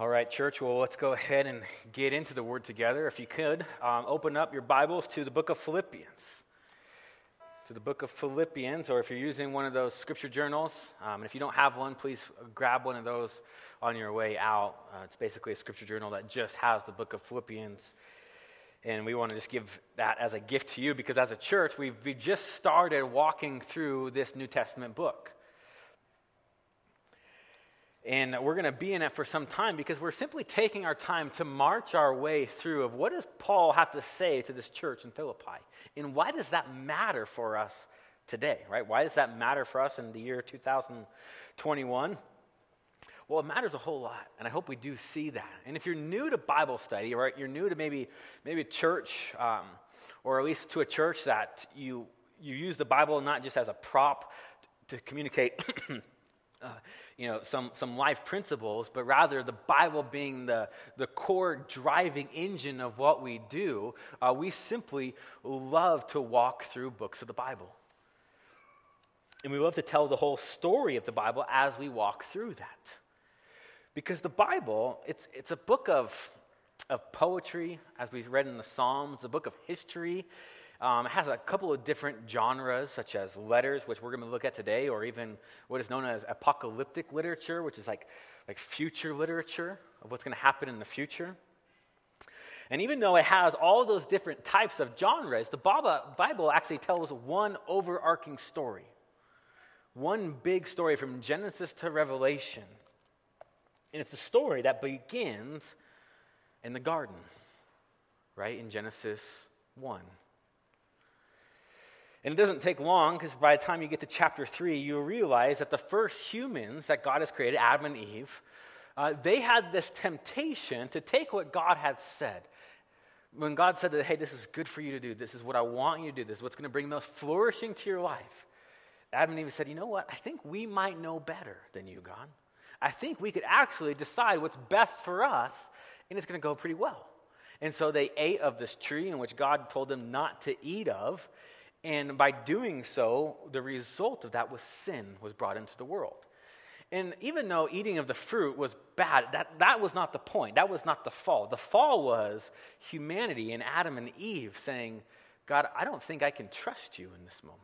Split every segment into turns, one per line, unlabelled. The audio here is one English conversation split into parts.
All right, church, well, let's go ahead and get into the word together. If you could, um, open up your Bibles to the book of Philippians. To the book of Philippians, or if you're using one of those scripture journals, um, and if you don't have one, please grab one of those on your way out. Uh, it's basically a scripture journal that just has the book of Philippians. And we want to just give that as a gift to you because as a church, we've, we've just started walking through this New Testament book. And we're going to be in it for some time because we're simply taking our time to march our way through of what does Paul have to say to this church in Philippi? And why does that matter for us today, right? Why does that matter for us in the year 2021? Well, it matters a whole lot, and I hope we do see that. And if you're new to Bible study, right, you're new to maybe maybe a church, um, or at least to a church that you you use the Bible not just as a prop to communicate uh, you know, some, some life principles, but rather the Bible being the, the core driving engine of what we do, uh, we simply love to walk through books of the Bible. And we love to tell the whole story of the Bible as we walk through that. Because the Bible, it's, it's a book of, of poetry, as we read in the Psalms, a book of history. Um, it has a couple of different genres, such as letters, which we're going to look at today, or even what is known as apocalyptic literature, which is like, like future literature of what's going to happen in the future. And even though it has all those different types of genres, the Bible actually tells one overarching story. One big story from Genesis to Revelation. And it's a story that begins in the garden, right? In Genesis 1. And it doesn't take long because by the time you get to chapter 3, you realize that the first humans that God has created, Adam and Eve, uh, they had this temptation to take what God had said. When God said that, hey, this is good for you to do, this is what I want you to do, this is what's going to bring the most flourishing to your life. Adam and Eve said, you know what? I think we might know better than you, God. I think we could actually decide what's best for us, and it's going to go pretty well. And so they ate of this tree in which God told them not to eat of. And by doing so, the result of that was sin was brought into the world. And even though eating of the fruit was bad, that, that was not the point. That was not the fall. The fall was humanity and Adam and Eve saying, God, I don't think I can trust you in this moment.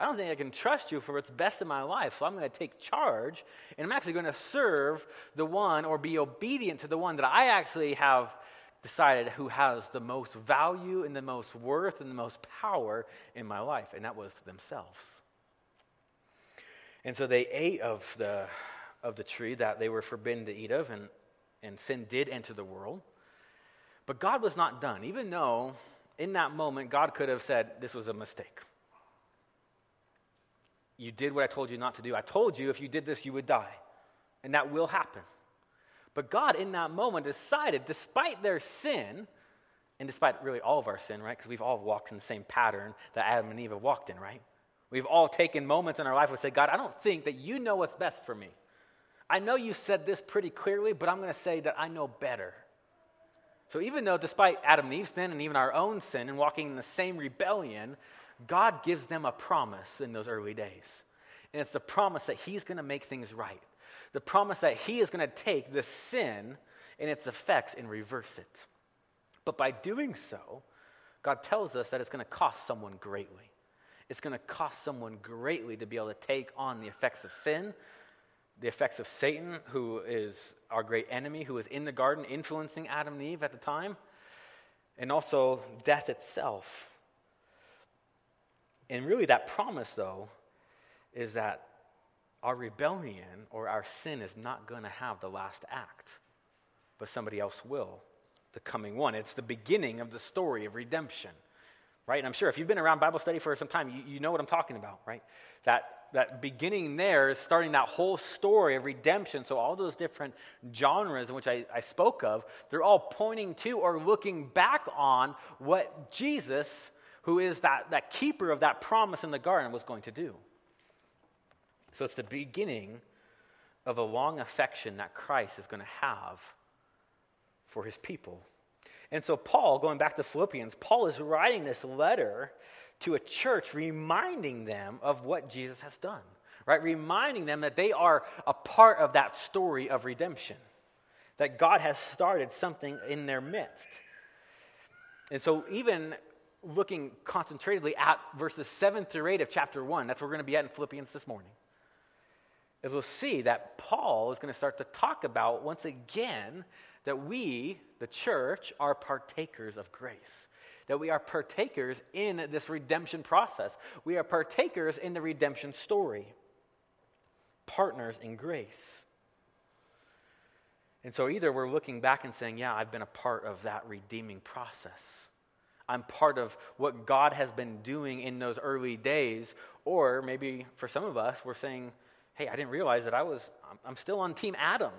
I don't think I can trust you for what's best in my life. So I'm going to take charge and I'm actually going to serve the one or be obedient to the one that I actually have decided who has the most value and the most worth and the most power in my life, and that was themselves. And so they ate of the, of the tree that they were forbidden to eat of, and, and sin did enter the world. But God was not done, even though in that moment God could have said, This was a mistake. You did what I told you not to do. I told you if you did this, you would die. And that will happen. But God, in that moment, decided, despite their sin, and despite really all of our sin, right? Because we've all walked in the same pattern that Adam and Eve have walked in, right? We've all taken moments in our life we say, God, I don't think that you know what's best for me. I know you said this pretty clearly, but I'm going to say that I know better. So even though, despite Adam and Eve's sin and even our own sin and walking in the same rebellion, God gives them a promise in those early days. And it's the promise that He's going to make things right the promise that He is going to take the sin and its effects and reverse it. But by doing so, God tells us that it's going to cost someone greatly. It's going to cost someone greatly to be able to take on the effects of sin, the effects of Satan, who is our great enemy, who was in the garden influencing Adam and Eve at the time, and also death itself. And really, that promise, though, is that our rebellion or our sin is not going to have the last act, but somebody else will, the coming one. It's the beginning of the story of redemption, right? And I'm sure if you've been around Bible study for some time, you, you know what I'm talking about, right? That, that beginning there is starting that whole story of redemption. So, all those different genres in which I, I spoke of, they're all pointing to or looking back on what Jesus, who is that, that keeper of that promise in the garden, was going to do. So it's the beginning of a long affection that Christ is going to have for his people. And so, Paul, going back to Philippians, Paul is writing this letter to a church reminding them of what Jesus has done, right? Reminding them that they are a part of that story of redemption. that God has started something in their midst. And so, even looking concentratedly at verses 7 through 8 of chapter 1, that's where we're going to be at in Philippians this morning, we'll see that Paul is going to start to talk about once again that we, the church, are partakers of grace. That we are partakers in this redemption process. We are partakers in the redemption story, partners in grace. And so either we're looking back and saying, Yeah, I've been a part of that redeeming process. I'm part of what God has been doing in those early days. Or maybe for some of us, we're saying, Hey, I didn't realize that I was, I'm still on Team Adam,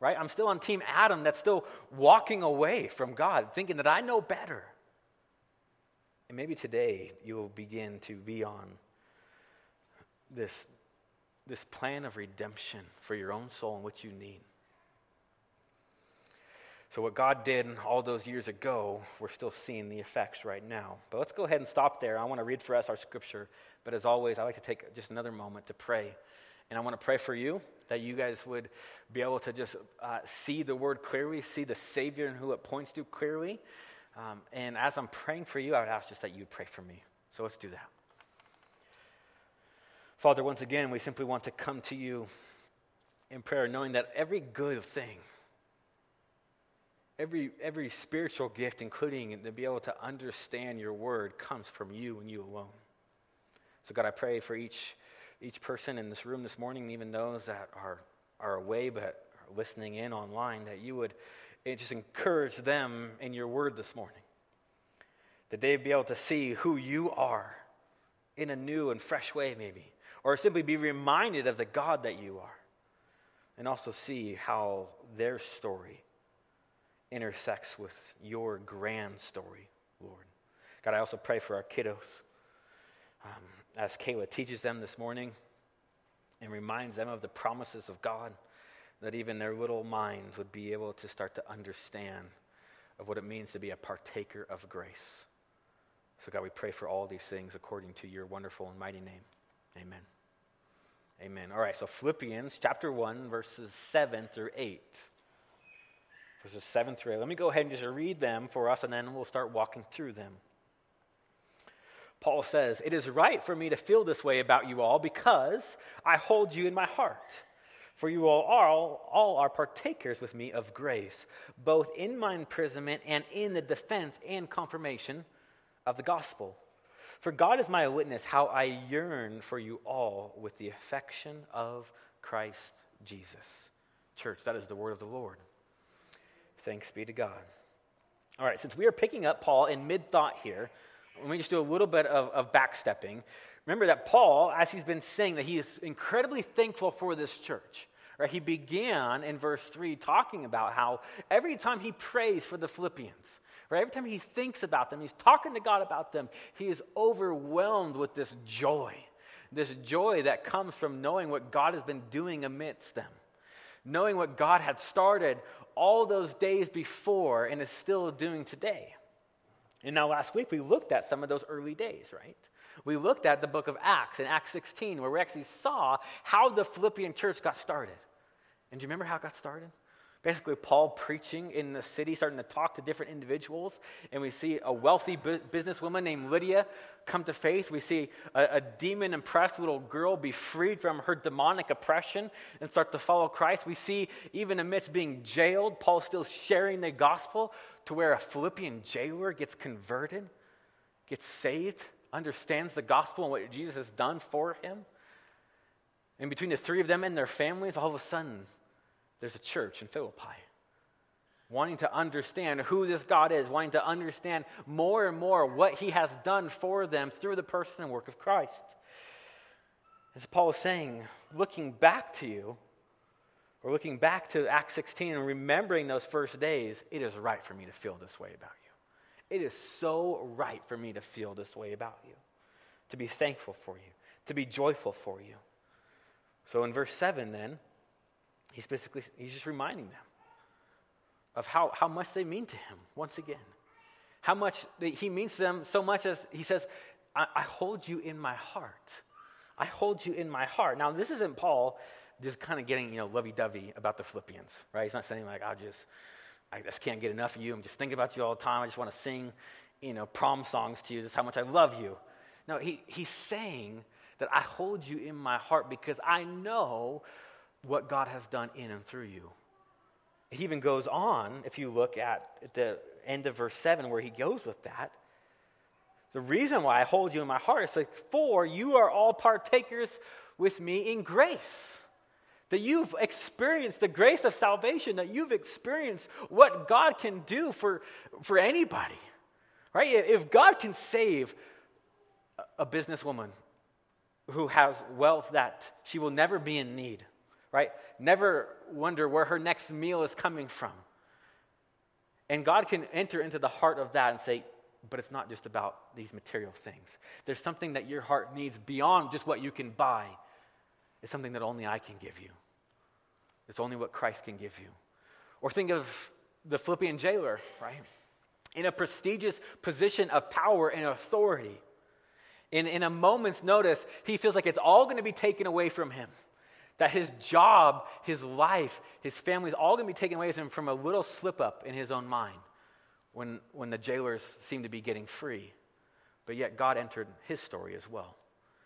right? I'm still on Team Adam that's still walking away from God, thinking that I know better. And maybe today you will begin to be on this, this plan of redemption for your own soul and what you need. So, what God did all those years ago, we're still seeing the effects right now. But let's go ahead and stop there. I want to read for us our scripture. But as always, I like to take just another moment to pray. And I want to pray for you that you guys would be able to just uh, see the word clearly, see the Savior and who it points to clearly. Um, and as I'm praying for you, I would ask just that you pray for me. So let's do that. Father, once again, we simply want to come to you in prayer, knowing that every good thing, Every, every spiritual gift, including to be able to understand your word, comes from you and you alone. So, God, I pray for each, each person in this room this morning, even those that are, are away but are listening in online, that you would eh, just encourage them in your word this morning. That they'd be able to see who you are in a new and fresh way, maybe. Or simply be reminded of the God that you are. And also see how their story intersects with your grand story, Lord. God, I also pray for our kiddos. Um, as Kayla teaches them this morning and reminds them of the promises of God, that even their little minds would be able to start to understand of what it means to be a partaker of grace. So, God, we pray for all these things according to your wonderful and mighty name. Amen. Amen. All right, so Philippians chapter 1, verses 7 through 8 verses 7 through 8. Let me go ahead and just read them for us, and then we'll start walking through them. Paul says, It is right for me to feel this way about you all because I hold you in my heart. For you all are, all are partakers with me of grace, both in my imprisonment and in the defense and confirmation of the gospel. For God is my witness how I yearn for you all with the affection of Christ Jesus. Church, that is the word of the Lord. Thanks be to God. All right, since we are picking up Paul in mid thought here, let me just do a little bit of, of backstepping. Remember that Paul, as he's been saying, that he is incredibly thankful for this church. Right? He began in verse 3 talking about how every time he prays for the Philippians, right, every time he thinks about them, he's talking to God about them, he is overwhelmed with this joy. This joy that comes from knowing what God has been doing amidst them knowing what God had started all those days before and is still doing today. And now, last week, we looked at some of those early days, right? We looked at the book of Acts in Acts 16, where we actually saw how the Philippian church got started. And do you remember how it got started? Basically, Paul preaching in the city, starting to talk to different individuals. And we see a wealthy bu- businesswoman named Lydia come to faith. We see a, a demon impressed little girl be freed from her demonic oppression and start to follow Christ. We see, even amidst being jailed, Paul still sharing the gospel to where a Philippian jailer gets converted, gets saved, understands the gospel and what Jesus has done for him. And between the three of them and their families, all of a sudden, there's a church in Philippi wanting to understand who this God is, wanting to understand more and more what he has done for them through the person and work of Christ. As Paul is saying, looking back to you, or looking back to Acts 16 and remembering those first days, it is right for me to feel this way about you. It is so right for me to feel this way about you, to be thankful for you, to be joyful for you. So in verse 7, then, he's basically he's just reminding them of how, how much they mean to him once again how much he means to them so much as he says I, I hold you in my heart i hold you in my heart now this isn't paul just kind of getting, you know, lovey-dovey about the Philippians, right? He's not saying like, I just, I just can't get enough of you. I'm just thinking about you all the time. I just want to sing, you know, prom songs to you. Just how much I love you. No, he, he's saying that I hold you in my heart because I know what God has done in and through you. He even goes on, if you look at, the end of verse 7, where he goes with that. The reason why I hold you in my heart is like, for you are all partakers with me in grace. That you've experienced the grace of salvation, that you've experienced what God can do for, for anybody. Right? If God can save a businesswoman who has wealth that she will never be in need, right? Never wonder where her next meal is coming from. And God can enter into the heart of that and say, but it's not just about these material things. There's something that your heart needs beyond just what you can buy. It's something that only I can give you. It's only what Christ can give you. Or think of the Philippian jailer, right? In a prestigious position of power and authority. In, in a moment's notice, he feels like it's all going to be taken away from him. That his job, his life, his family is all going to be taken away from him from a little slip up in his own mind when, when the jailers seem to be getting free. But yet God entered his story as well.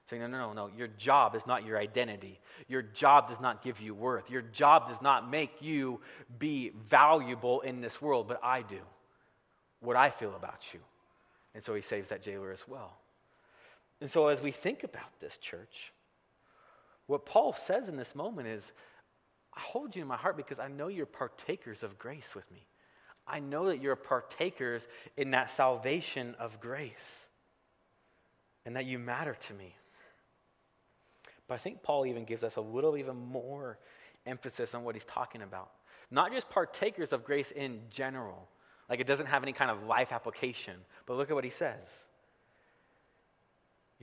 Saying, no, no, no, no, your job is not your identity. Your job does not give you worth. Your job does not make you be valuable in this world, but I do. What I feel about you. And so he saves that jailer as well. And so as we think about this church, what Paul says in this moment is, I hold you in my heart because I know you're partakers of grace with me. I know that you're partakers in that salvation of grace and that you matter to me. But I think Paul even gives us a little even more emphasis on what he's talking about. Not just partakers of grace in general, like it doesn't have any kind of life application, but look at what he says.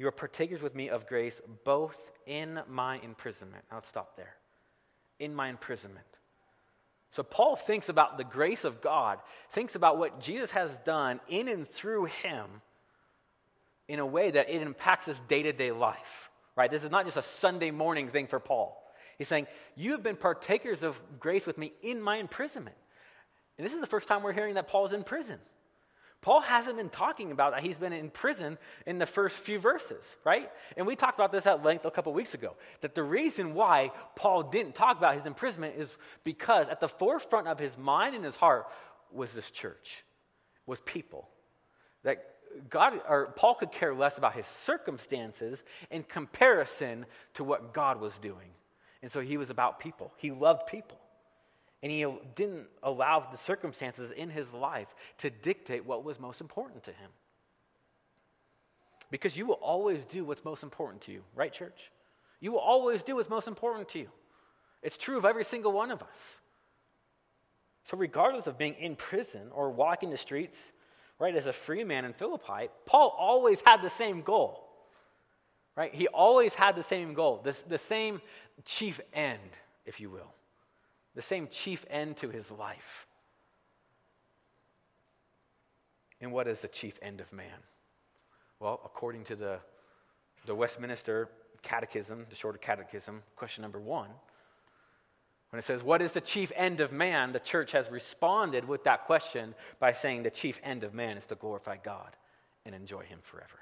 You are partakers with me of grace both in my imprisonment. Now let's stop there. In my imprisonment. So Paul thinks about the grace of God, thinks about what Jesus has done in and through him in a way that it impacts his day to day life. Right? This is not just a Sunday morning thing for Paul. He's saying, You have been partakers of grace with me in my imprisonment. And this is the first time we're hearing that Paul's in prison. Paul hasn't been talking about that he's been in prison in the first few verses, right? And we talked about this at length a couple weeks ago. That the reason why Paul didn't talk about his imprisonment is because at the forefront of his mind and his heart was this church, was people. That God or Paul could care less about his circumstances in comparison to what God was doing. And so he was about people. He loved people. And he didn't allow the circumstances in his life to dictate what was most important to him. Because you will always do what's most important to you, right, church? You will always do what's most important to you. It's true of every single one of us. So, regardless of being in prison or walking the streets, right, as a free man in Philippi, Paul always had the same goal, right? He always had the same goal, the, the same chief end, if you will the same chief end to his life. And what is the chief end of man? Well, according to the, the Westminster Catechism, the Shorter Catechism, question number one, when it says, What is the chief end of man? the church has responded with that question by saying the chief end of man is to glorify God and enjoy Him forever.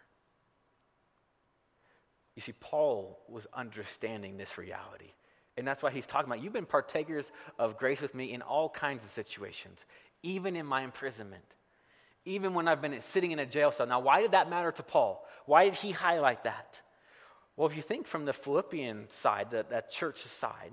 You see, Paul was understanding this reality. And that's why he's talking about you've been partakers of grace with me in all kinds of situations, even in my imprisonment, even when I've been sitting in a jail cell. Now, why did that matter to Paul? Why did he highlight that? Well, if you think from the Philippian side, that, that church side,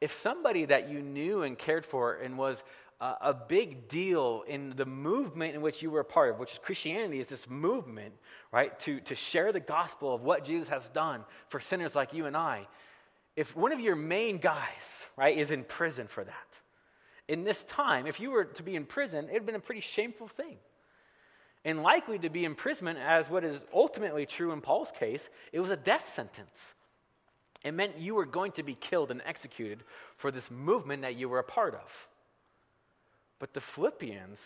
if somebody that you knew and cared for and was uh, a big deal in the movement in which you were a part of, which is Christianity, is this movement, right, to, to share the gospel of what Jesus has done for sinners like you and I if one of your main guys, right, is in prison for that, in this time, if you were to be in prison, it would have been a pretty shameful thing. And likely to be imprisonment, as what is ultimately true in Paul's case, it was a death sentence. It meant you were going to be killed and executed for this movement that you were a part of. But the Philippians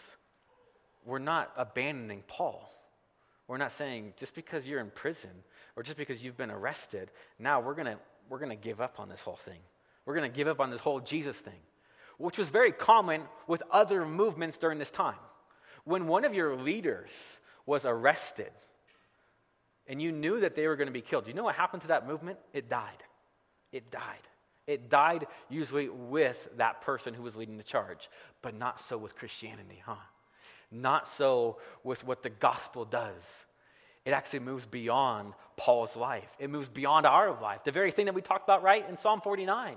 were not abandoning Paul. We're not saying just because you're in prison or just because you've been arrested, now we're going to we're going to give up on this whole thing. We're going to give up on this whole Jesus thing, which was very common with other movements during this time. When one of your leaders was arrested and you knew that they were going to be killed, you know what happened to that movement? It died. It died. It died usually with that person who was leading the charge, but not so with Christianity, huh? Not so with what the gospel does. It actually moves beyond Paul's life. It moves beyond our life. The very thing that we talked about, right, in Psalm 49.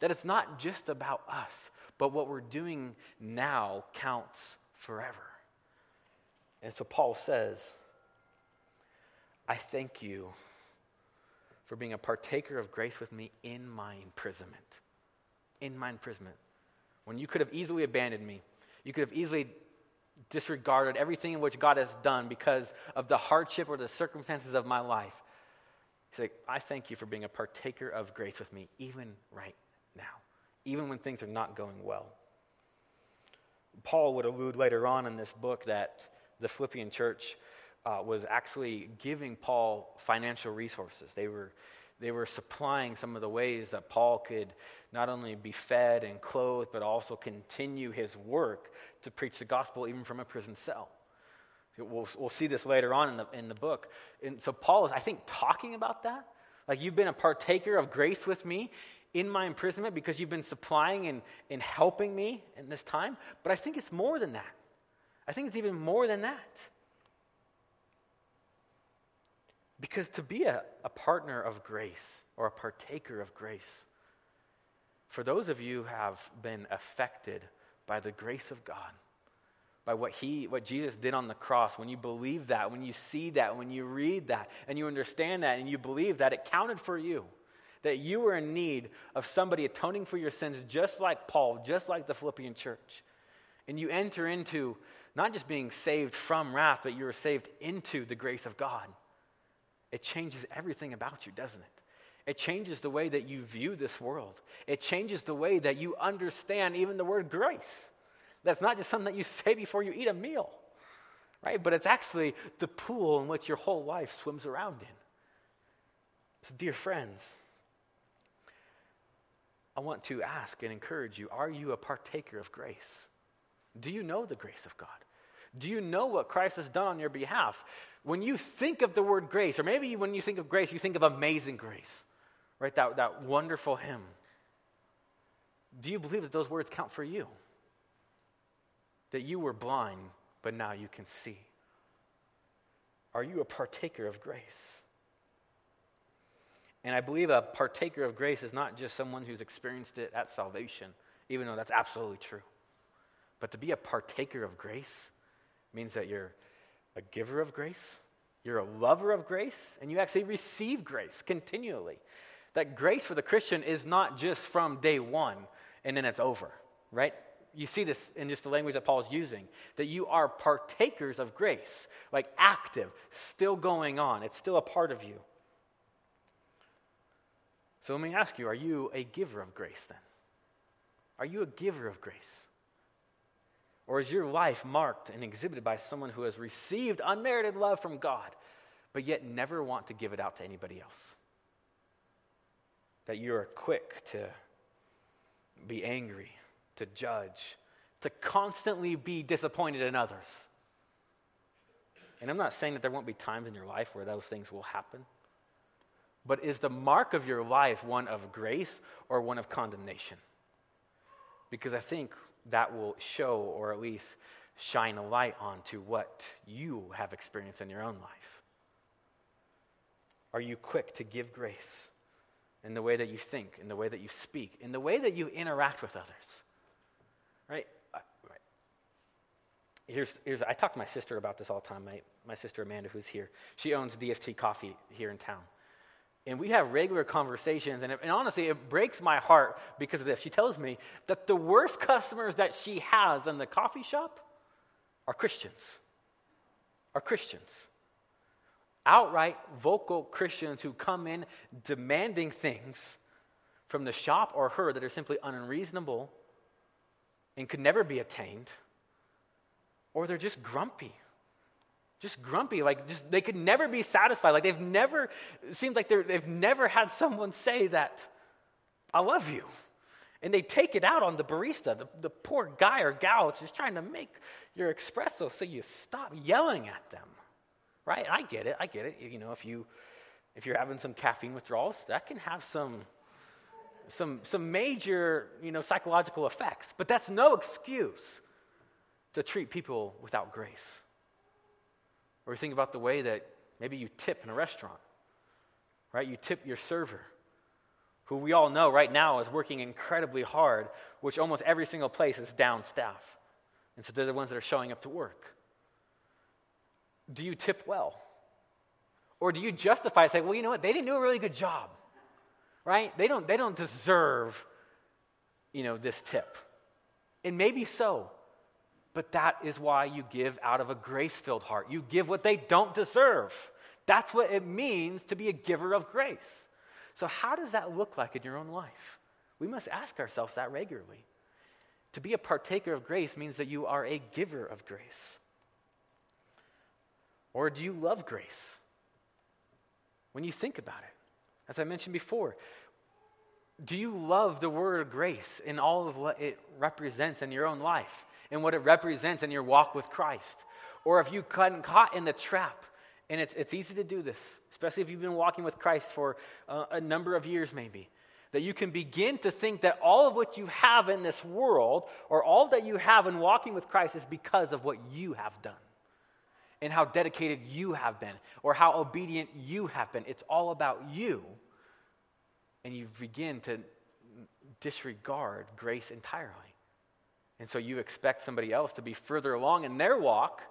That it's not just about us, but what we're doing now counts forever. And so Paul says, I thank you for being a partaker of grace with me in my imprisonment. In my imprisonment. When you could have easily abandoned me, you could have easily disregarded everything in which God has done because of the hardship or the circumstances of my life. He's like, I thank you for being a partaker of grace with me, even right now, even when things are not going well. Paul would allude later on in this book that the Philippian church uh, was actually giving Paul financial resources. They were they were supplying some of the ways that Paul could not only be fed and clothed, but also continue his work to preach the gospel even from a prison cell. We'll, we'll see this later on in the, in the book. And so Paul is, I think, talking about that. Like, you've been a partaker of grace with me in my imprisonment because you've been supplying and, and helping me in this time. But I think it's more than that. I think it's even more than that. Because to be a, a partner of grace or a partaker of grace, for those of you who have been affected by the grace of God, by what he what Jesus did on the cross, when you believe that, when you see that, when you read that, and you understand that, and you believe that it counted for you, that you were in need of somebody atoning for your sins, just like Paul, just like the Philippian church. And you enter into not just being saved from wrath, but you are saved into the grace of God. It changes everything about you, doesn't it? It changes the way that you view this world. It changes the way that you understand even the word grace. That's not just something that you say before you eat a meal, right? But it's actually the pool in which your whole life swims around in. So, dear friends, I want to ask and encourage you are you a partaker of grace? Do you know the grace of God? Do you know what Christ has done on your behalf? When you think of the word grace, or maybe when you think of grace, you think of amazing grace, right? That, that wonderful hymn. Do you believe that those words count for you? That you were blind, but now you can see? Are you a partaker of grace? And I believe a partaker of grace is not just someone who's experienced it at salvation, even though that's absolutely true. But to be a partaker of grace means that you're a giver of grace, you're a lover of grace, and you actually receive grace continually. That grace for the Christian is not just from day one and then it's over, right? You see this in just the language that Paul is using, that you are partakers of grace, like active, still going on. It's still a part of you. So let me ask you are you a giver of grace then? Are you a giver of grace? Or is your life marked and exhibited by someone who has received unmerited love from God, but yet never want to give it out to anybody else? That you are quick to be angry, to judge, to constantly be disappointed in others. And I'm not saying that there won't be times in your life where those things will happen. But is the mark of your life one of grace or one of condemnation? Because I think that will show or at least shine a light onto what you have experienced in your own life. Are you quick to give grace in the way that you think, in the way that you speak, in the way that you interact with others? Right? Uh, here's, here's, I talk to my sister about this all the time, my, my sister Amanda, who's here. She owns DST Coffee here in town. And we have regular conversations, and, it, and, honestly, it breaks my heart because of this. She tells me that the worst customers that she has in the coffee shop are Christians. Are Christians. Outright vocal Christians who come in demanding things from the shop or her that are simply unreasonable and could never be attained, or they're just grumpy just grumpy, like just they could never be satisfied. Like they've never, it seems like they've never had someone say that, I love you. And they take it out on the barista, the, the poor guy or gal that's just trying to make your espresso so you stop yelling at them. Right? I get it. I get it. You know, if you if you're having some caffeine withdrawals, that can have some some some major, you know, psychological effects. But that's no excuse to treat people without grace. Or you think about the way that maybe you tip in a restaurant. Right? You tip your server who we all know right now is working incredibly hard, which almost every single place is down staff. And so they're the ones that are showing up to work. Do you tip well? Or do you justify say, well, you know what, they didn't do a really good job. Right? They don't, they don't deserve, you know, this tip. And maybe so. But that is why you give out of a grace filled heart. You give what they don't deserve. That's what it means to be a giver of grace. So, how does that look like in your own life? We must ask ourselves that regularly. To be a partaker of grace means that you are a giver of grace. Or do you love grace? When you think about it, as I mentioned before, do you love the word grace in all of what it represents in your own life and what it represents in your walk with Christ? Or have you gotten caught in the trap and it's, it's easy to do this, especially if you've been walking with Christ for uh, a number of years, maybe. That you can begin to think that all of what you have in this world, or all that you have in walking with Christ, is because of what you have done and how dedicated you have been, or how obedient you have been. It's all about you. And you begin to disregard grace entirely. And so you expect somebody else to be further along in their walk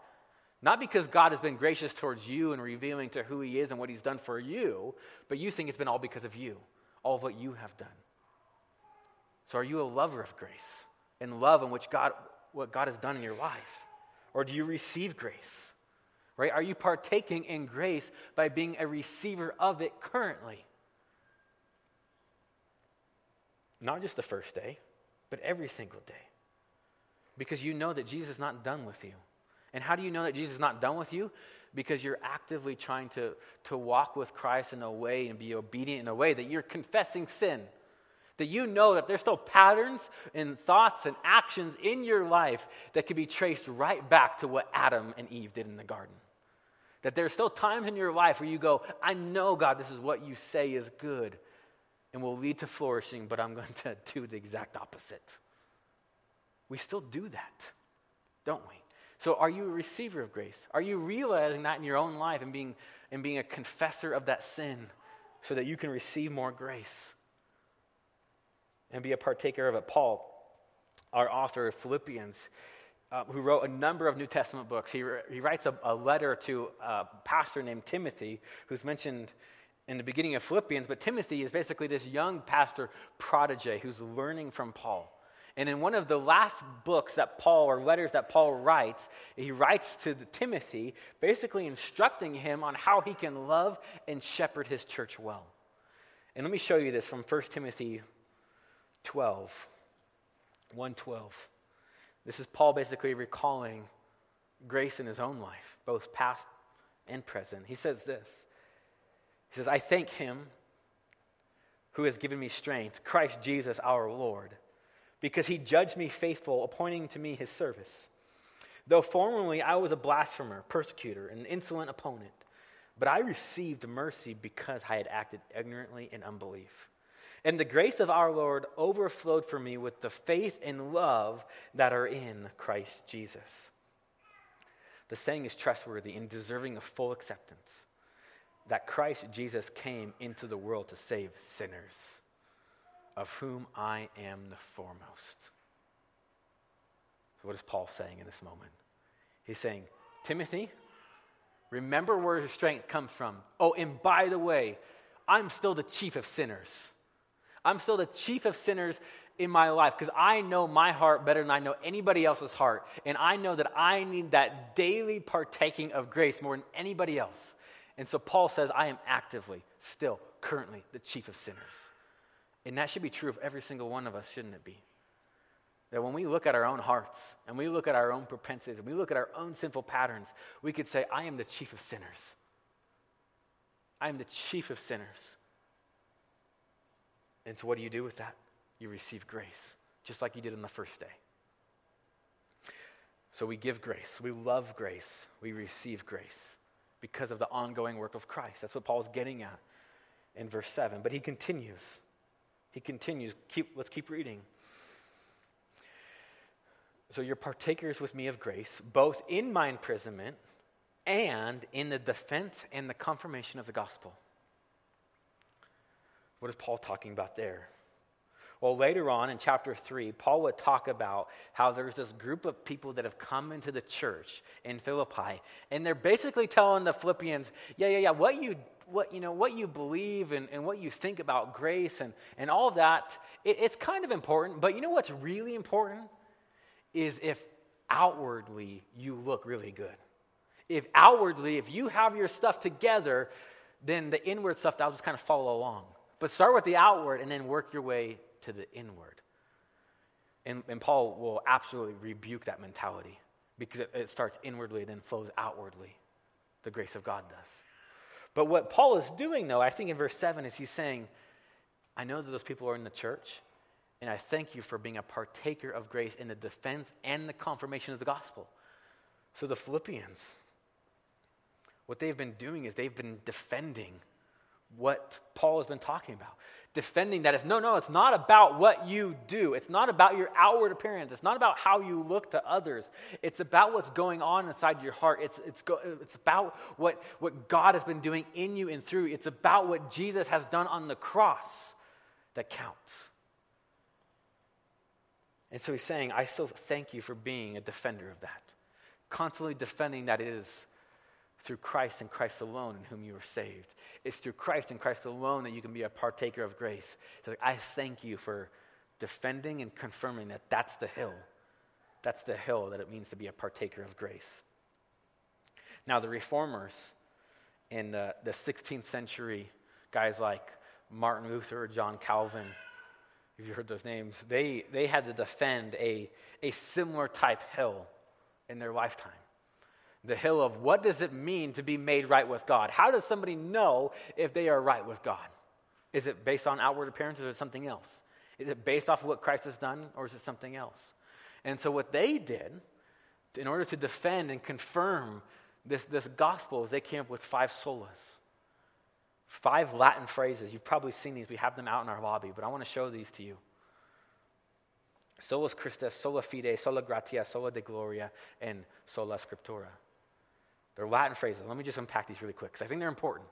not because God has been gracious towards you and revealing to who He is and what He's done for you, but you think it's been all because of you, all of what you have done. So are you a lover of grace and love in which God, what God has done in your life? Or do you receive grace? Right? Are you partaking in grace by being a receiver of it currently? Not just the first day, but every single day. Because you know that Jesus is not done with you. And how do you know that Jesus is not done with you? Because you're actively trying to, to walk with Christ in a way and be obedient in a way that you're confessing sin. That you know that there's still patterns and thoughts and actions in your life that can be traced right back to what Adam and Eve did in the garden. That there are still times in your life where you go, I know, God, this is what you say is good and will lead to flourishing, but I'm going to do the exact opposite. We still do that, don't we? So, are you a receiver of grace? Are you realizing that in your own life and being, and being a confessor of that sin so that you can receive more grace and be a partaker of it? Paul, our author of Philippians, uh, who wrote a number of New Testament books, he, he writes a, a letter to a pastor named Timothy, who's mentioned in the beginning of Philippians. But Timothy is basically this young pastor protege who's learning from Paul. And in one of the last books that Paul, or letters that Paul writes, he writes to Timothy, basically instructing him on how he can love and shepherd his church well. And let me show you this from 1 Timothy 12, 112. This is Paul basically recalling grace in his own life, both past and present. He says this He says, I thank him who has given me strength, Christ Jesus our Lord because he judged me faithful, appointing to me his service. Though formerly I was a blasphemer, persecutor, an insolent opponent, but I received mercy because I had acted ignorantly in unbelief. And the grace of our Lord overflowed for me with the faith and love that are in Christ Jesus. The saying is trustworthy and deserving of full acceptance that Christ Jesus came into the world to save sinners of whom I am the foremost. So, what is Paul saying in this moment? He's saying, Timothy, remember where your strength comes from. Oh, and by the way, I'm still the chief of sinners. I'm still the chief of sinners in my life because I know my heart better than I know anybody else's heart. And I know that I need that daily partaking of grace more than anybody else. And so Paul says, I am actively, still, currently the chief of sinners. And that should be true of every single one of us, shouldn't it be? That when we look at our own hearts and we look at our own propensities and we look at our own sinful patterns, we could say, I am the chief of sinners. I am the chief of sinners. And so, what do you do with that? You receive grace, just like you did on the first day. So, we give grace. We love grace. We receive grace because of the ongoing work of Christ. That's what Paul's getting at in verse 7. But he continues. He continues. Keep, let's keep reading. So you're partakers with me of grace, both in my imprisonment and in the defense and the confirmation of the gospel. What is Paul talking about there? Well, later on in chapter 3, Paul would talk about how there's this group of people that have come into the church in Philippi, and they're basically telling the Philippians, yeah, yeah, yeah, what you, what, you, know, what you believe and, and what you think about grace and, and all that, it, it's kind of important, but you know what's really important? Is if outwardly you look really good. If outwardly, if you have your stuff together, then the inward stuff, that'll just kind of follow along. But start with the outward and then work your way to the inward. And, and Paul will absolutely rebuke that mentality because it, it starts inwardly then flows outwardly. The grace of God does. But what Paul is doing, though, I think in verse 7 is he's saying, I know that those people are in the church, and I thank you for being a partaker of grace in the defense and the confirmation of the gospel. So the Philippians, what they've been doing is they've been defending what Paul has been talking about. Defending that is no, no, it's not about what you do. It's not about your outward appearance. It's not about how you look to others. It's about what's going on inside your heart. It's, it's, go, it's about what, what God has been doing in you and through. It's about what Jesus has done on the cross that counts. And so he's saying, I still thank you for being a defender of that. Constantly defending that it is through Christ and Christ alone in whom you are saved. It's through Christ and Christ alone that you can be a partaker of grace. So I thank you for defending and confirming that that's the hill. That's the hill that it means to be a partaker of grace. Now, the reformers in the, the 16th century, guys like Martin Luther John Calvin, if you heard those names, they, they had to defend a, a similar type hill in their lifetime the hill of what does it mean to be made right with God? How does somebody know if they are right with God? Is it based on outward appearance or is it something else? Is it based off of what Christ has done or is it something else? And so, what they did in order to defend and confirm this, this gospel is they came up with five solas. Five Latin phrases. You've probably seen these. We have them out in our lobby, but I want to show these to you. Solus Christus, sola fide, sola gratia, sola Deo gloria, and sola scriptura. They're Latin phrases. Let me just unpack these really quick because I think they're important.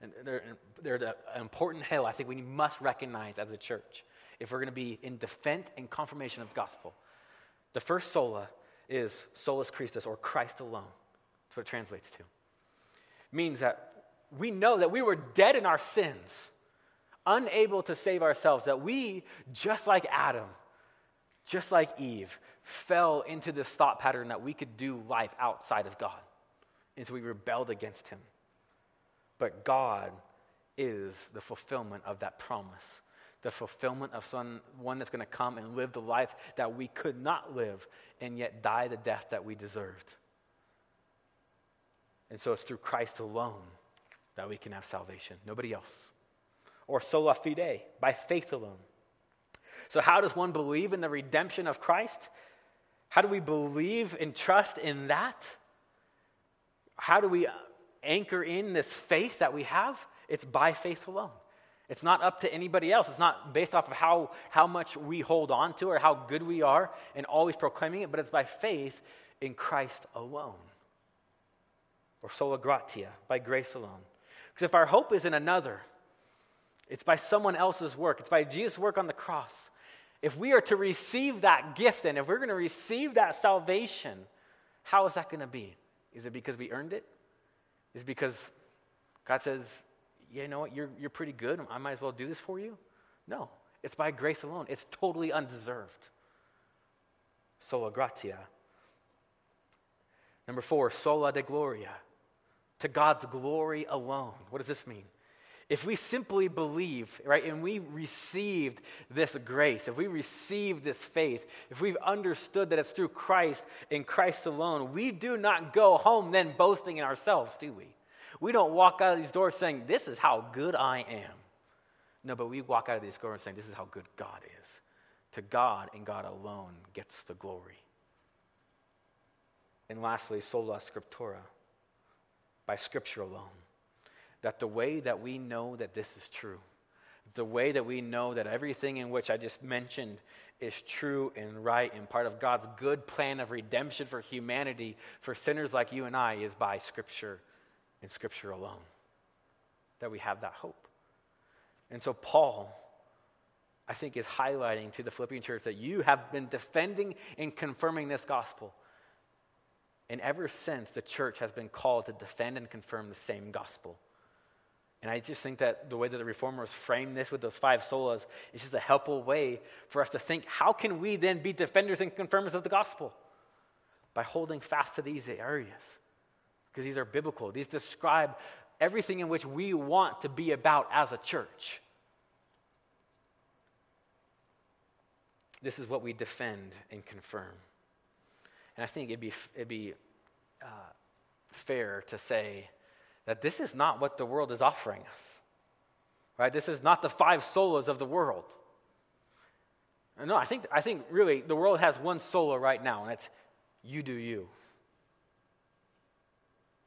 And they're, they're an important hill I think we must recognize as a church if we're going to be in defense and confirmation of the gospel. The first sola is solus Christus or Christ alone. That's what it translates to. It means that we know that we were dead in our sins, unable to save ourselves, that we, just like Adam, just like Eve, fell into this thought pattern that we could do life outside of God. And so we rebelled against him. But God is the fulfillment of that promise. The fulfillment of some, one that's going to come and live the life that we could not live and yet die the death that we deserved. And so it's through Christ alone that we can have salvation, nobody else. Or sola fide, by faith alone. So, how does one believe in the redemption of Christ? How do we believe and trust in that? How do we anchor in this faith that we have? It's by faith alone. It's not up to anybody else. It's not based off of how, how much we hold on to or how good we are and always proclaiming it, but it's by faith in Christ alone. Or sola gratia, by grace alone. Because if our hope is in another, it's by someone else's work, it's by Jesus' work on the cross. If we are to receive that gift and if we're going to receive that salvation, how is that going to be? Is it because we earned it? Is it because God says, yeah, you know what, you're, you're pretty good. I might as well do this for you? No. It's by grace alone. It's totally undeserved. Sola gratia. Number four, sola Deo gloria. To God's glory alone. What does this mean? If we simply believe, right, and we received this grace, if we received this faith, if we've understood that it's through Christ and Christ alone, we do not go home then boasting in ourselves, do we? We don't walk out of these doors saying, This is how good I am. No, but we walk out of these doors saying, This is how good God is. To God and God alone gets the glory. And lastly, sola scriptura, by scripture alone. That the way that we know that this is true, the way that we know that everything in which I just mentioned is true and right and part of God's good plan of redemption for humanity, for sinners like you and I, is by Scripture and Scripture alone. That we have that hope. And so, Paul, I think, is highlighting to the Philippian church that you have been defending and confirming this gospel. And ever since, the church has been called to defend and confirm the same gospel. And I just think that the way that the reformers framed this with those five solas is just a helpful way for us to think how can we then be defenders and confirmers of the gospel? By holding fast to these areas. Because these are biblical. These describe everything in which we want to be about as a church. This is what we defend and confirm. And I think it'd be, it'd be uh, fair to say that this is not what the world is offering us. Right? This is not the five solas of the world. No, I think, I think really the world has one sola right now, and it's you do you.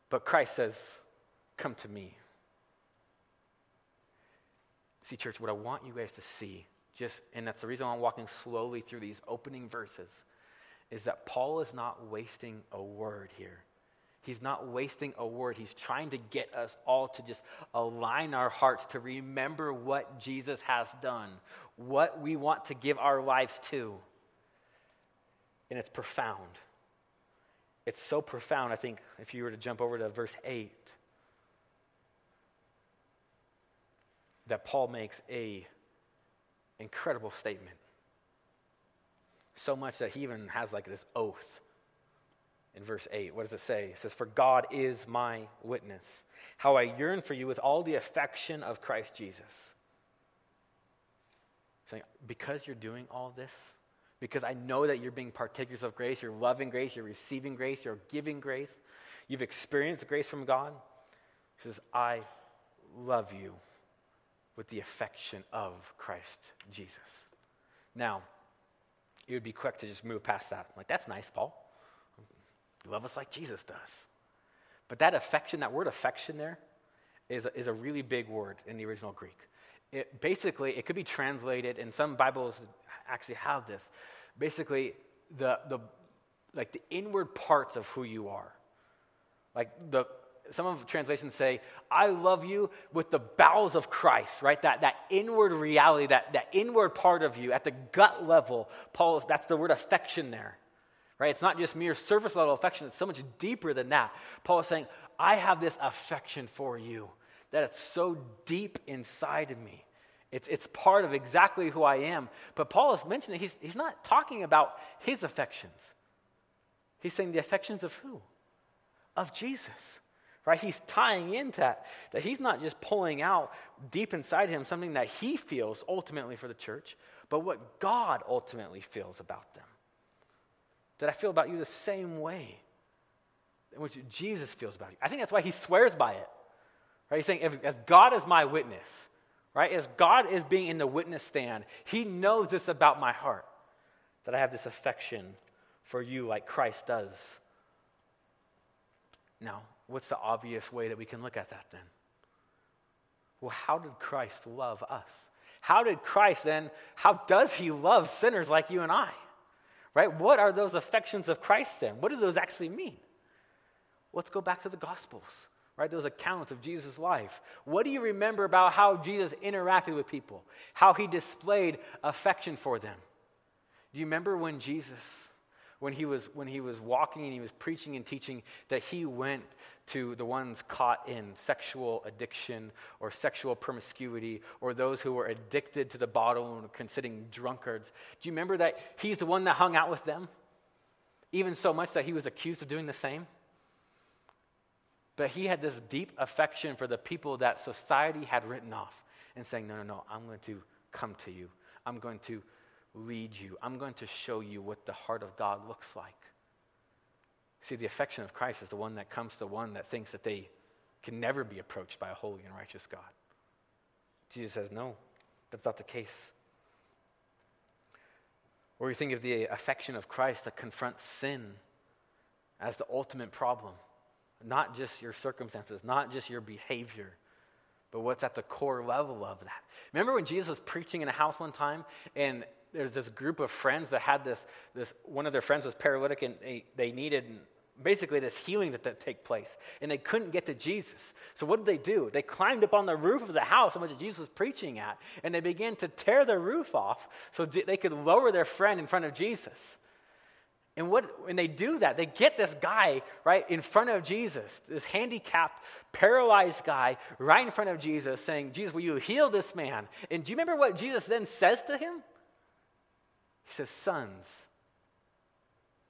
But Christ says, Come to me. See, church, what I want you guys to see, just, and that's the reason I'm walking slowly through these opening verses, is that Paul is not wasting a word here. He's not wasting a word. He's trying to get us all to just align our hearts to remember what Jesus has done, what we want to give our lives to. And it's profound. It's so profound, I think, if you were to jump over to verse 8, that Paul makes a incredible statement. So much that he even has like this oath in verse 8. What does it say? It says, For God is my witness, how I yearn for you with all the affection of Christ Jesus. Saying, because you're doing all this, because I know that you're being partakers of grace, you're loving grace, you're receiving grace, you're giving grace, you've experienced grace from God. He says, I love you with the affection of Christ Jesus. Now, it would be quick to just move past that. Like, that's nice, Paul. Love us like Jesus does. But that affection, that word affection there, is a, is a really big word in the original Greek. It, basically, it could be translated, and some Bibles actually have this. Basically, the, the, like the inward parts of who you are. Like the, some of translations say, I love you with the bowels of Christ, right? That, that inward reality, that, that inward part of you at the gut level. Paul, that's the word affection there. Right? It's not just mere surface level affection, it's so much deeper than that. Paul is saying, I have this affection for you that it's so deep inside of me. It's, it's part of exactly who I am. But Paul is mentioning, he's, he's not talking about his affections. He's saying the affections of who? Of Jesus. Right? He's tying into that. That he's not just pulling out deep inside him something that he feels ultimately for the church, but what God ultimately feels about them that I feel about you the same way in which Jesus feels about you. I think that's why he swears by it. Right? He's saying, if, as God is my witness, right? As God is being in the witness stand, he knows this about my heart, that I have this affection for you like Christ does. Now, what's the obvious way that we can look at that then? Well, how did Christ love us? How did Christ then, how does he love sinners like you and I? Right? What are those affections of Christ then? What do those actually mean? Let's go back to the Gospels, right? Those accounts of Jesus' life. What do you remember about how Jesus interacted with people? How he displayed affection for them? Do you remember when Jesus when he was when he was walking and he was preaching and teaching that he went to the ones caught in sexual addiction or sexual promiscuity or those who were addicted to the bottle and considering drunkards. Do you remember that he's the one that hung out with them? Even so much that he was accused of doing the same? But he had this deep affection for the people that society had written off and saying, No, no, no, I'm going to come to you. I'm going to lead you. I'm going to show you what the heart of God looks like. See, the affection of Christ is the one that comes to one that thinks that they can never be approached by a holy and righteous God. Jesus says, No, that's not the case. Or you think of the affection of Christ that confronts sin as the ultimate problem, not just your circumstances, not just your behavior, but what's at the core level of that. Remember when Jesus was preaching in a house one time and there's this group of friends that had this, this one of their friends was paralytic and they, they needed basically this healing that, that take place and they couldn't get to jesus. So what did they do? They climbed up on the roof of the house in which jesus was preaching at and they began to tear the roof off so they could lower their friend in front of jesus. And what when they do that they get this guy right in front of jesus this handicapped paralyzed guy right in front of jesus saying jesus will you heal this man? And do you remember what jesus then says to him? He says sons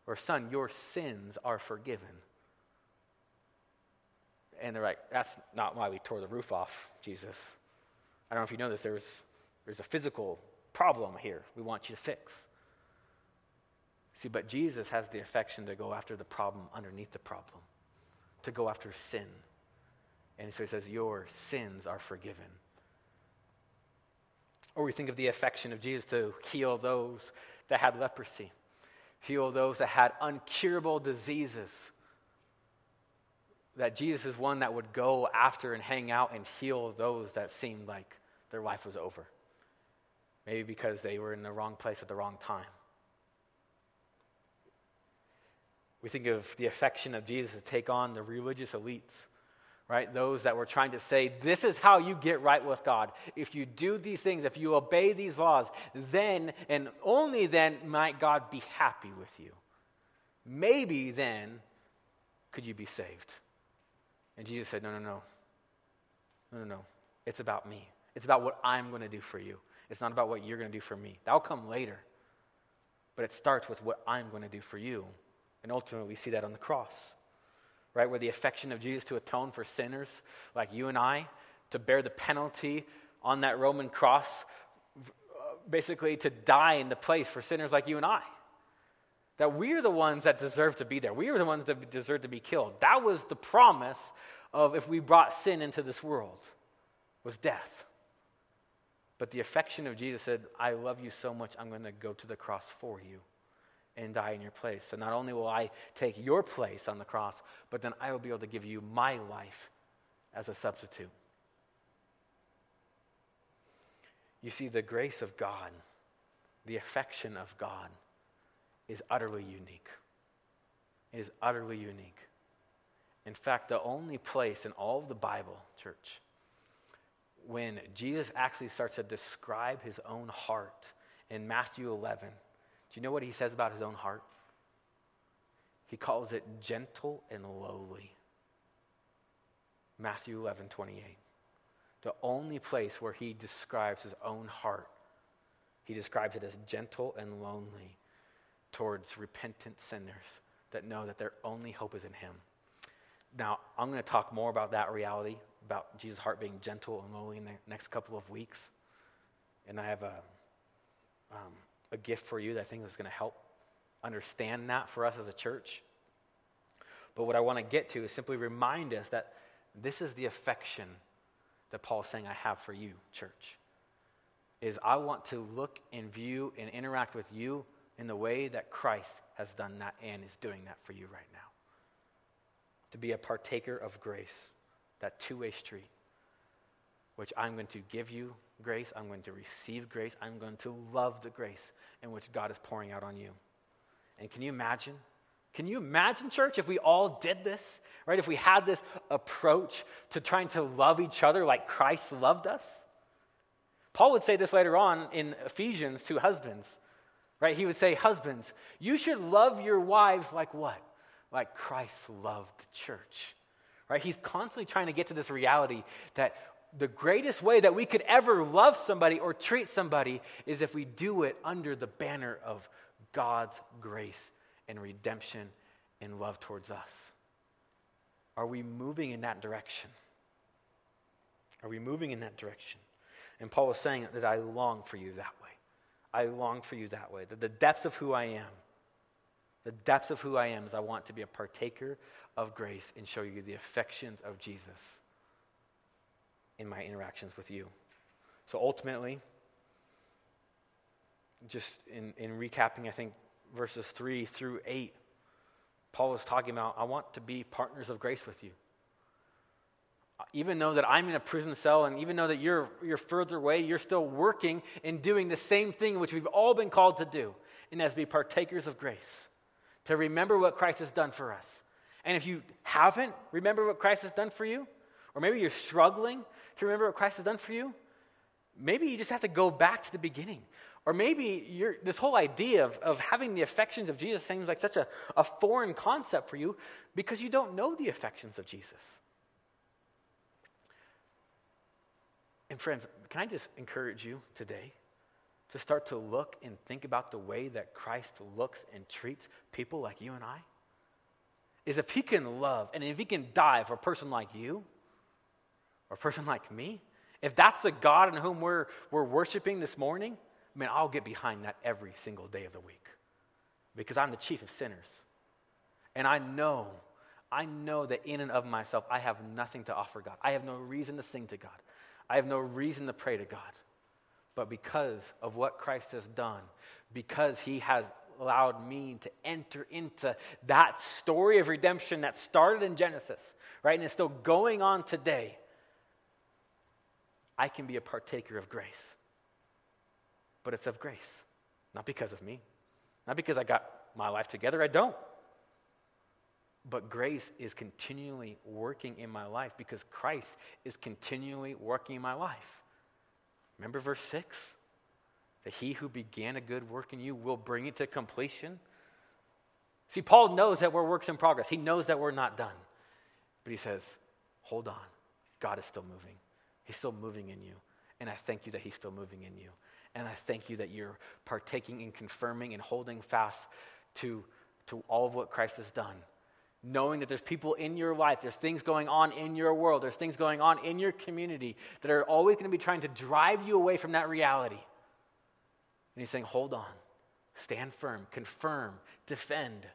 or, son, your sins are forgiven. And they're like, that's not why we tore the roof off, Jesus. I don't know if you know this, there's, there's a physical problem here we want you to fix. See, but Jesus has the affection to go after the problem underneath the problem, to go after sin. And so he says, Your sins are forgiven. Or we think of the affection of Jesus to heal those that had leprosy heal those that had uncurable diseases. That Jesus is one that would go after and hang out and heal those that seemed like their life was over. Maybe because they were in the wrong place at the wrong time. We think of the affection of Jesus to take on the religious elites right? Those that were trying to say, this is how you get right with God. If you do these things, if you obey these laws, then and only then might God be happy with you. Maybe then could you be saved. And Jesus said, no, no, no. No, no, no. It's about me. It's about what I'm going to do for you. It's not about what you're going to do for me. That'll come later. But it starts with what I'm going to do for you. And ultimately, we see that on the cross right? Where the affection of Jesus to atone for sinners like you and I, to bear the penalty on that Roman cross, basically to die in the place for sinners like you and I. That we are the ones that deserve to be there. We are the ones that deserve to be killed. That was the promise of if we brought sin into this world, was death. But the affection of Jesus said, I love you so much, I'm going to go to the cross for you and die in your place. So not only will I take your place on the cross, but then I will be able to give you my life as a substitute. You see, the grace of God, the affection of God, is utterly unique. It is utterly unique. In fact, the only place in all of the Bible, church, when Jesus actually starts to describe his own heart in Matthew 11, do you know what he says about his own heart? He calls it gentle and lowly. Matthew 11, 28. The only place where he describes his own heart, he describes it as gentle and lonely towards repentant sinners that know that their only hope is in him. Now, I'm going to talk more about that reality, about Jesus' heart being gentle and lowly in the next couple of weeks. And I have a, um, a gift for you that I think is going to help understand that for us as a church. But what I want to get to is simply remind us that this is the affection that Paul's saying I have for you, church. Is I want to look and view and interact with you in the way that Christ has done that and is doing that for you right now. To be a partaker of grace, that two way street, which I'm going to give you grace, I'm going to receive grace, I'm going to love the grace in which God is pouring out on you. And can you imagine? Can you imagine, church, if we all did this, right? If we had this approach to trying to love each other like Christ loved us? Paul would say this later on in Ephesians to husbands, right? He would say, Husbands, you should love your wives like what? Like Christ loved the church, right? He's constantly trying to get to this reality that the greatest way that we could ever love somebody or treat somebody is if we do it under the banner of God's grace and redemption and love towards us. Are we moving in that direction? Are we moving in that direction? And Paul is saying that I long for you that way. I long for you that way. That the depths of who I am, the depths of who I am is I want to be a partaker of grace and show you the affections of Jesus in my interactions with you. So ultimately, just in, in recapping, I think verses 3 through 8, Paul is talking about I want to be partners of grace with you. Even though that I'm in a prison cell, and even though that you're, you're further away, you're still working and doing the same thing which we've all been called to do, and as be partakers of grace, to remember what Christ has done for us. And if you haven't remembered what Christ has done for you, or maybe you're struggling to remember what Christ has done for you, maybe you just have to go back to the beginning. Or maybe this whole idea of, of having the affections of Jesus seems like such a, a foreign concept for you because you don't know the affections of Jesus. And friends, can I just encourage you today to start to look and think about the way that Christ looks and treats people like you and I? Is if he can love and if he can die for a person like you or a person like me, if that's the God in whom we're, we're worshiping this morning, man, I'll get behind that every single day of the week because I'm the chief of sinners. And I know, I know that in and of myself, I have nothing to offer God. I have no reason to sing to God. I have no reason to pray to God. But because of what Christ has done, because he has allowed me to enter into that story of redemption that started in Genesis, right, and is still going on today, I can be a partaker of grace but it's of grace, not because of me, not because I got my life together. I don't. But grace is continually working in my life because Christ is continually working in my life. Remember verse 6? That he who began a good work in you will bring it to completion. See, Paul knows that we're works in progress. He knows that we're not done. But he says, hold on. God is still moving. He's still moving in you. And I thank you that he's still moving in you. And I thank you that you're partaking and confirming and holding fast to, to all of what Christ has done. Knowing that there's people in your life, there's things going on in your world, there's things going on in your community that are always going to be trying to drive you away from that reality. And he's saying, hold on, stand firm, confirm, defend.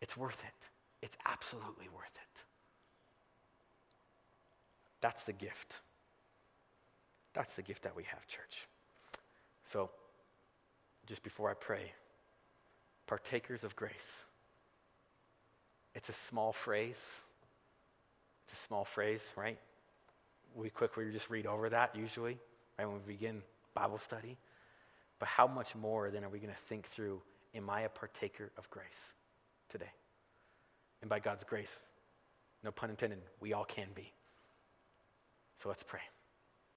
It's worth it. It's absolutely worth it. That's the gift. That's the gift that we have, church. So, just before I pray, partakers of grace. It's a small phrase. It's a small phrase, right? We quickly just read over that usually, right, when we begin Bible study. But how much more then are we going to think through, am I a partaker of grace today? And by God's grace, no pun intended, we all can be. So let's pray.